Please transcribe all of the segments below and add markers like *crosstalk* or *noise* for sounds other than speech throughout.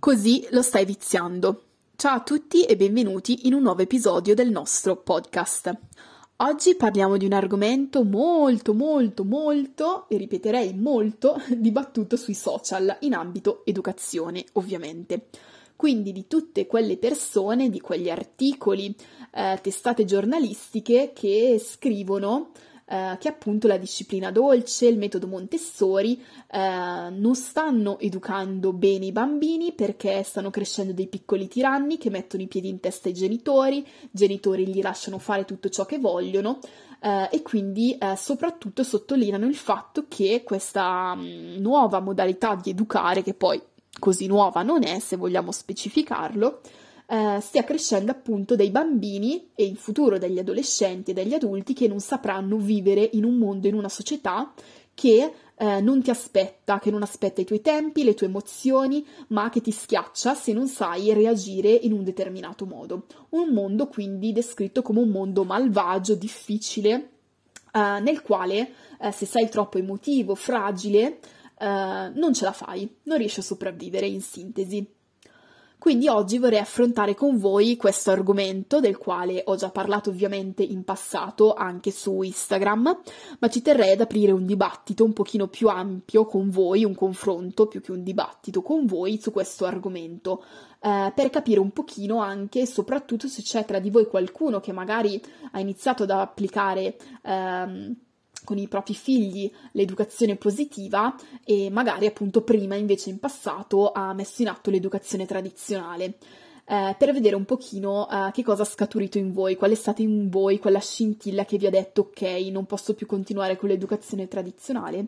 Così lo stai viziando. Ciao a tutti e benvenuti in un nuovo episodio del nostro podcast. Oggi parliamo di un argomento molto, molto, molto, e ripeterei molto, *laughs* dibattuto sui social in ambito educazione, ovviamente. Quindi di tutte quelle persone, di quegli articoli, eh, testate giornalistiche che scrivono eh, che appunto la disciplina dolce, il metodo Montessori eh, non stanno educando bene i bambini perché stanno crescendo dei piccoli tiranni che mettono i piedi in testa ai genitori, i genitori gli lasciano fare tutto ciò che vogliono eh, e quindi eh, soprattutto sottolineano il fatto che questa mh, mm, nuova modalità di educare, che poi così nuova non è se vogliamo specificarlo, eh, stia crescendo appunto dei bambini e in futuro degli adolescenti e degli adulti che non sapranno vivere in un mondo, in una società che eh, non ti aspetta, che non aspetta i tuoi tempi, le tue emozioni, ma che ti schiaccia se non sai reagire in un determinato modo. Un mondo quindi descritto come un mondo malvagio, difficile, eh, nel quale eh, se sei troppo emotivo, fragile, eh, non ce la fai, non riesci a sopravvivere in sintesi. Quindi oggi vorrei affrontare con voi questo argomento del quale ho già parlato ovviamente in passato anche su Instagram, ma ci terrei ad aprire un dibattito un pochino più ampio con voi, un confronto più che un dibattito con voi su questo argomento, eh, per capire un pochino anche e soprattutto se c'è tra di voi qualcuno che magari ha iniziato ad applicare ehm, con i propri figli l'educazione positiva e magari appunto prima invece in passato ha messo in atto l'educazione tradizionale. Eh, per vedere un pochino eh, che cosa ha scaturito in voi, qual è stata in voi quella scintilla che vi ha detto ok, non posso più continuare con l'educazione tradizionale,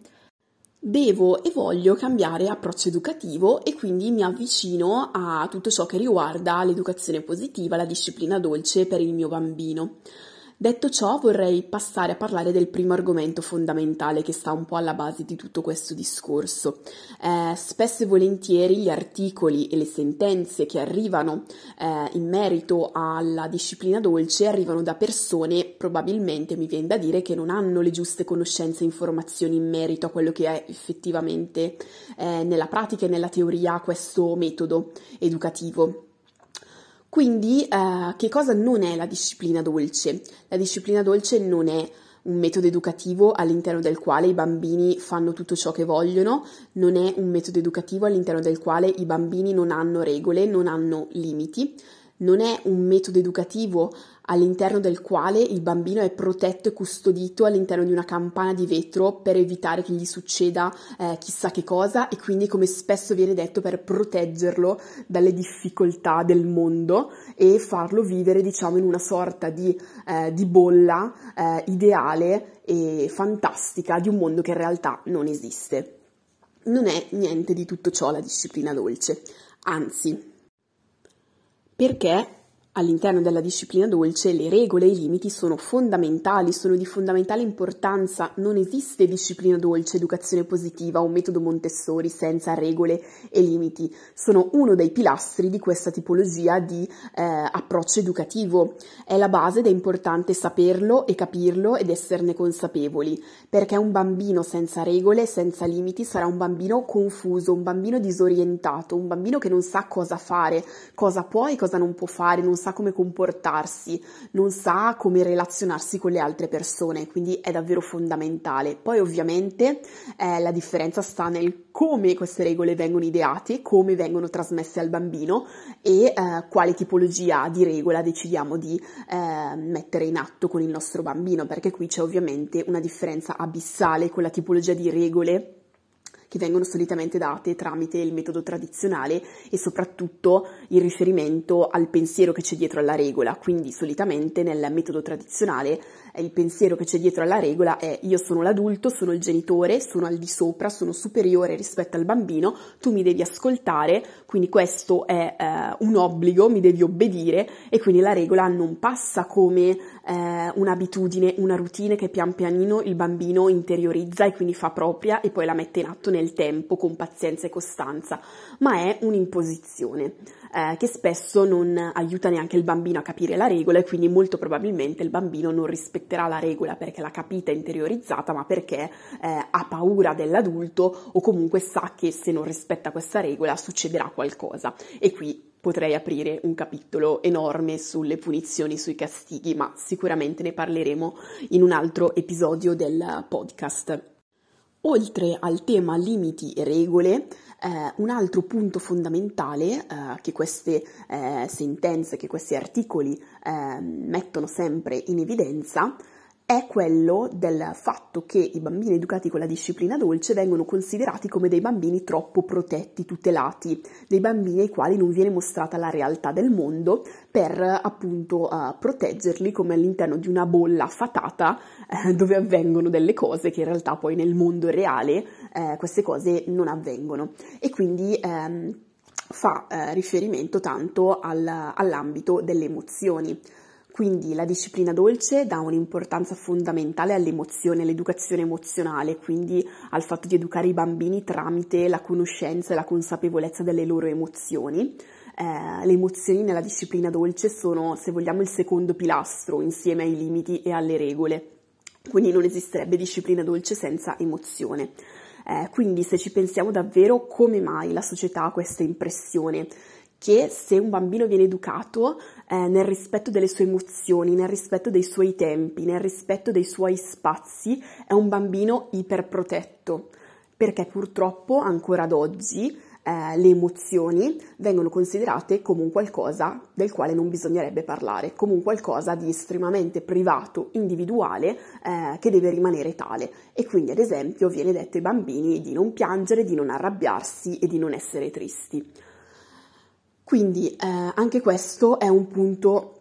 devo e voglio cambiare approccio educativo e quindi mi avvicino a tutto ciò che riguarda l'educazione positiva, la disciplina dolce per il mio bambino. Detto ciò, vorrei passare a parlare del primo argomento fondamentale che sta un po' alla base di tutto questo discorso. Eh, spesso e volentieri gli articoli e le sentenze che arrivano eh, in merito alla disciplina dolce arrivano da persone, probabilmente mi viene da dire, che non hanno le giuste conoscenze e informazioni in merito a quello che è effettivamente eh, nella pratica e nella teoria questo metodo educativo. Quindi, eh, che cosa non è la disciplina dolce? La disciplina dolce non è un metodo educativo all'interno del quale i bambini fanno tutto ciò che vogliono, non è un metodo educativo all'interno del quale i bambini non hanno regole, non hanno limiti, non è un metodo educativo all'interno del quale il bambino è protetto e custodito all'interno di una campana di vetro per evitare che gli succeda eh, chissà che cosa e quindi come spesso viene detto per proteggerlo dalle difficoltà del mondo e farlo vivere diciamo in una sorta di, eh, di bolla eh, ideale e fantastica di un mondo che in realtà non esiste. Non è niente di tutto ciò la disciplina dolce, anzi perché All'interno della disciplina dolce le regole e i limiti sono fondamentali, sono di fondamentale importanza, non esiste disciplina dolce, educazione positiva, un metodo Montessori senza regole e limiti, sono uno dei pilastri di questa tipologia di eh, approccio educativo, è la base ed è importante saperlo e capirlo ed esserne consapevoli, perché un bambino senza regole, senza limiti sarà un bambino confuso, un bambino disorientato, un bambino che non sa cosa fare, cosa può e cosa non può fare, non sa come comportarsi, non sa come relazionarsi con le altre persone, quindi è davvero fondamentale. Poi ovviamente eh, la differenza sta nel come queste regole vengono ideate, come vengono trasmesse al bambino e eh, quale tipologia di regola decidiamo di eh, mettere in atto con il nostro bambino, perché qui c'è ovviamente una differenza abissale con la tipologia di regole che vengono solitamente date tramite il metodo tradizionale e soprattutto in riferimento al pensiero che c'è dietro alla regola. Quindi solitamente nel metodo tradizionale il pensiero che c'è dietro alla regola è io sono l'adulto, sono il genitore, sono al di sopra, sono superiore rispetto al bambino, tu mi devi ascoltare, quindi questo è eh, un obbligo, mi devi obbedire e quindi la regola non passa come eh, un'abitudine, una routine che pian pianino il bambino interiorizza e quindi fa propria e poi la mette in atto nel tempo con pazienza e costanza, ma è un'imposizione eh, che spesso non aiuta neanche il bambino a capire la regola e quindi molto probabilmente il bambino non rispetterà la regola perché l'ha capita interiorizzata, ma perché eh, ha paura dell'adulto o comunque sa che se non rispetta questa regola succederà qualcosa. E qui potrei aprire un capitolo enorme sulle punizioni, sui castighi, ma sicuramente ne parleremo in un altro episodio del podcast. Oltre al tema limiti e regole, eh, un altro punto fondamentale eh, che queste eh, sentenze, che questi articoli eh, mettono sempre in evidenza è quello del fatto che i bambini educati con la disciplina dolce vengono considerati come dei bambini troppo protetti, tutelati, dei bambini ai quali non viene mostrata la realtà del mondo per appunto uh, proteggerli come all'interno di una bolla fatata eh, dove avvengono delle cose che in realtà poi nel mondo reale eh, queste cose non avvengono e quindi ehm, fa eh, riferimento tanto al, all'ambito delle emozioni. Quindi la disciplina dolce dà un'importanza fondamentale all'emozione, all'educazione emozionale, quindi al fatto di educare i bambini tramite la conoscenza e la consapevolezza delle loro emozioni. Eh, le emozioni nella disciplina dolce sono, se vogliamo, il secondo pilastro insieme ai limiti e alle regole. Quindi non esisterebbe disciplina dolce senza emozione. Eh, quindi se ci pensiamo davvero come mai la società ha questa impressione che se un bambino viene educato eh, nel rispetto delle sue emozioni, nel rispetto dei suoi tempi, nel rispetto dei suoi spazi, è un bambino iperprotetto, perché purtroppo ancora ad oggi eh, le emozioni vengono considerate come un qualcosa del quale non bisognerebbe parlare, come un qualcosa di estremamente privato, individuale, eh, che deve rimanere tale. E quindi, ad esempio, viene detto ai bambini di non piangere, di non arrabbiarsi e di non essere tristi. Quindi eh, anche questo è un punto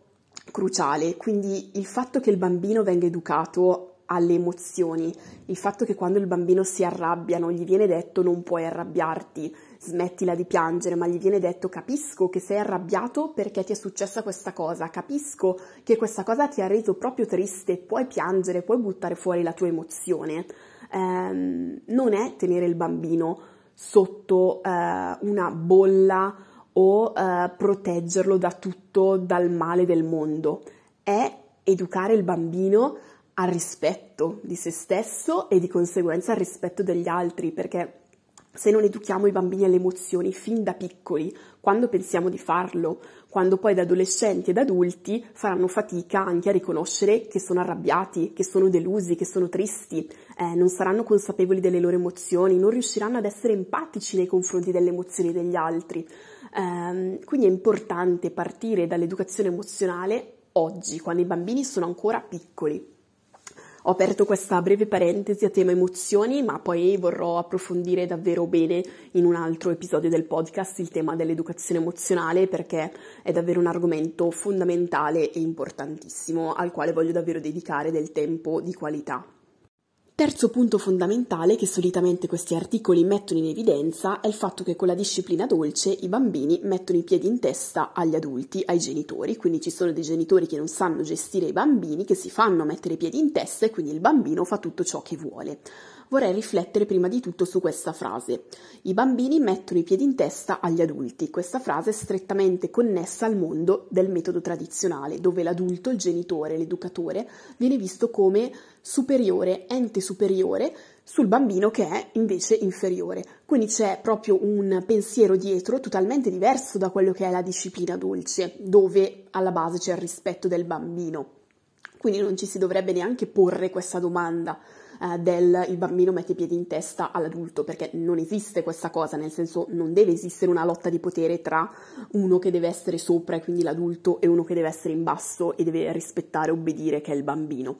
cruciale, quindi il fatto che il bambino venga educato alle emozioni, il fatto che quando il bambino si arrabbia non gli viene detto non puoi arrabbiarti, smettila di piangere, ma gli viene detto capisco che sei arrabbiato perché ti è successa questa cosa, capisco che questa cosa ti ha reso proprio triste, puoi piangere, puoi buttare fuori la tua emozione. Eh, non è tenere il bambino sotto eh, una bolla o eh, proteggerlo da tutto, dal male del mondo, è educare il bambino al rispetto di se stesso e di conseguenza al rispetto degli altri, perché se non educhiamo i bambini alle emozioni fin da piccoli, quando pensiamo di farlo, quando poi da adolescenti ed adulti faranno fatica anche a riconoscere che sono arrabbiati, che sono delusi, che sono tristi, eh, non saranno consapevoli delle loro emozioni, non riusciranno ad essere empatici nei confronti delle emozioni degli altri. Eh, quindi è importante partire dall'educazione emozionale oggi, quando i bambini sono ancora piccoli. Ho aperto questa breve parentesi a tema emozioni, ma poi vorrò approfondire davvero bene in un altro episodio del podcast il tema dell'educazione emozionale perché è davvero un argomento fondamentale e importantissimo al quale voglio davvero dedicare del tempo di qualità. Terzo punto fondamentale che solitamente questi articoli mettono in evidenza è il fatto che con la disciplina dolce i bambini mettono i piedi in testa agli adulti, ai genitori, quindi ci sono dei genitori che non sanno gestire i bambini, che si fanno mettere i piedi in testa e quindi il bambino fa tutto ciò che vuole vorrei riflettere prima di tutto su questa frase. I bambini mettono i piedi in testa agli adulti. Questa frase è strettamente connessa al mondo del metodo tradizionale, dove l'adulto, il genitore, l'educatore, viene visto come superiore, ente superiore sul bambino che è invece inferiore. Quindi c'è proprio un pensiero dietro totalmente diverso da quello che è la disciplina dolce, dove alla base c'è il rispetto del bambino. Quindi non ci si dovrebbe neanche porre questa domanda eh, del il bambino mette i piedi in testa all'adulto, perché non esiste questa cosa, nel senso non deve esistere una lotta di potere tra uno che deve essere sopra e quindi l'adulto e uno che deve essere in basso e deve rispettare e obbedire che è il bambino.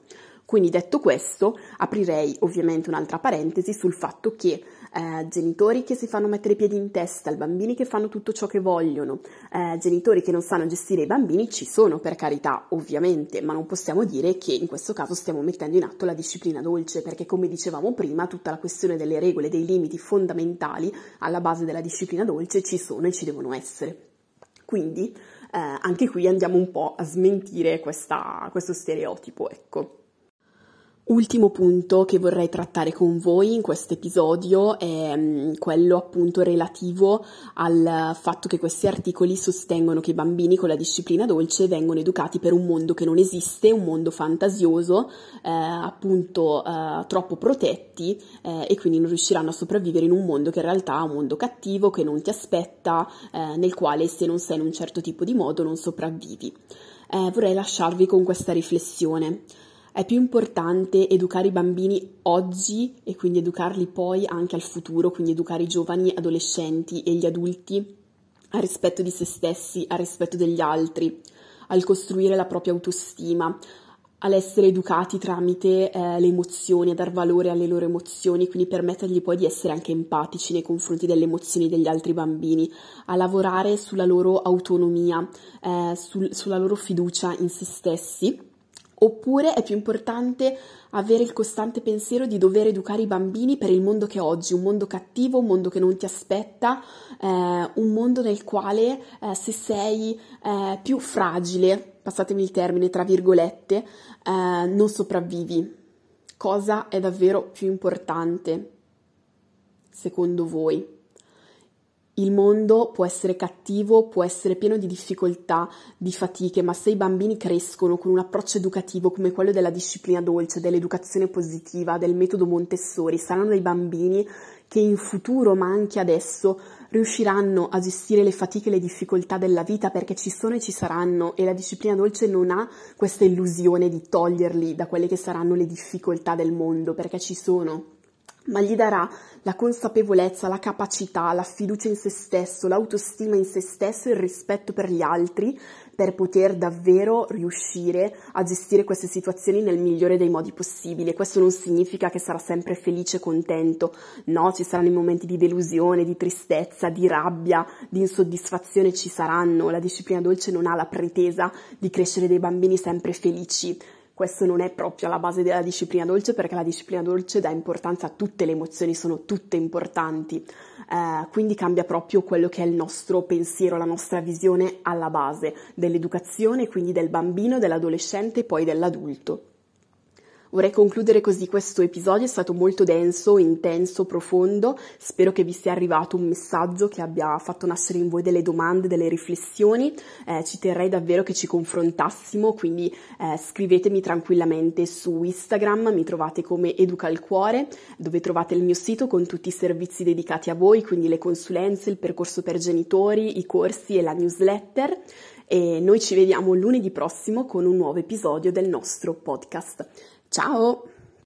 Quindi detto questo, aprirei ovviamente un'altra parentesi sul fatto che eh, genitori che si fanno mettere i piedi in testa, bambini che fanno tutto ciò che vogliono, eh, genitori che non sanno gestire i bambini ci sono per carità, ovviamente, ma non possiamo dire che in questo caso stiamo mettendo in atto la disciplina dolce, perché come dicevamo prima, tutta la questione delle regole, dei limiti fondamentali alla base della disciplina dolce ci sono e ci devono essere. Quindi eh, anche qui andiamo un po' a smentire questa, questo stereotipo, ecco. Ultimo punto che vorrei trattare con voi in questo episodio è mm, quello appunto relativo al fatto che questi articoli sostengono che i bambini con la disciplina dolce vengono educati per un mondo che non esiste, un mondo fantasioso, eh, appunto eh, troppo protetti eh, e quindi non riusciranno a sopravvivere in un mondo che in realtà è un mondo cattivo, che non ti aspetta, eh, nel quale se non sei in un certo tipo di modo non sopravvivi. Eh, vorrei lasciarvi con questa riflessione. È più importante educare i bambini oggi e quindi educarli poi anche al futuro, quindi educare i giovani adolescenti e gli adulti al rispetto di se stessi, al rispetto degli altri, al costruire la propria autostima, all'essere educati tramite eh, le emozioni, a dar valore alle loro emozioni, quindi permettergli poi di essere anche empatici nei confronti delle emozioni degli altri bambini, a lavorare sulla loro autonomia, eh, sul, sulla loro fiducia in se stessi Oppure è più importante avere il costante pensiero di dover educare i bambini per il mondo che è oggi, un mondo cattivo, un mondo che non ti aspetta, eh, un mondo nel quale eh, se sei eh, più fragile, passatemi il termine tra virgolette, eh, non sopravvivi. Cosa è davvero più importante secondo voi? Il mondo può essere cattivo, può essere pieno di difficoltà, di fatiche, ma se i bambini crescono con un approccio educativo come quello della disciplina dolce, dell'educazione positiva, del metodo Montessori, saranno dei bambini che in futuro, ma anche adesso, riusciranno a gestire le fatiche e le difficoltà della vita perché ci sono e ci saranno e la disciplina dolce non ha questa illusione di toglierli da quelle che saranno le difficoltà del mondo perché ci sono ma gli darà la consapevolezza, la capacità, la fiducia in se stesso, l'autostima in se stesso e il rispetto per gli altri per poter davvero riuscire a gestire queste situazioni nel migliore dei modi possibili. Questo non significa che sarà sempre felice e contento, no, ci saranno i momenti di delusione, di tristezza, di rabbia, di insoddisfazione, ci saranno. La disciplina dolce non ha la pretesa di crescere dei bambini sempre felici questo non è proprio alla base della disciplina dolce perché la disciplina dolce dà importanza a tutte le emozioni, sono tutte importanti, eh, quindi cambia proprio quello che è il nostro pensiero, la nostra visione alla base dell'educazione, quindi del bambino, dell'adolescente e poi dell'adulto. Vorrei concludere così. Questo episodio, è stato molto denso, intenso, profondo, spero che vi sia arrivato un messaggio che abbia fatto nascere in voi delle domande, delle riflessioni, eh, ci terrei davvero che ci confrontassimo, quindi eh, scrivetemi tranquillamente su Instagram, mi trovate come Educa il Cuore, dove trovate il mio sito con tutti i servizi dedicati a voi, quindi le consulenze, il percorso per genitori, i corsi e la newsletter. E noi ci vediamo lunedì prossimo con un nuovo episodio del nostro podcast. Ciao!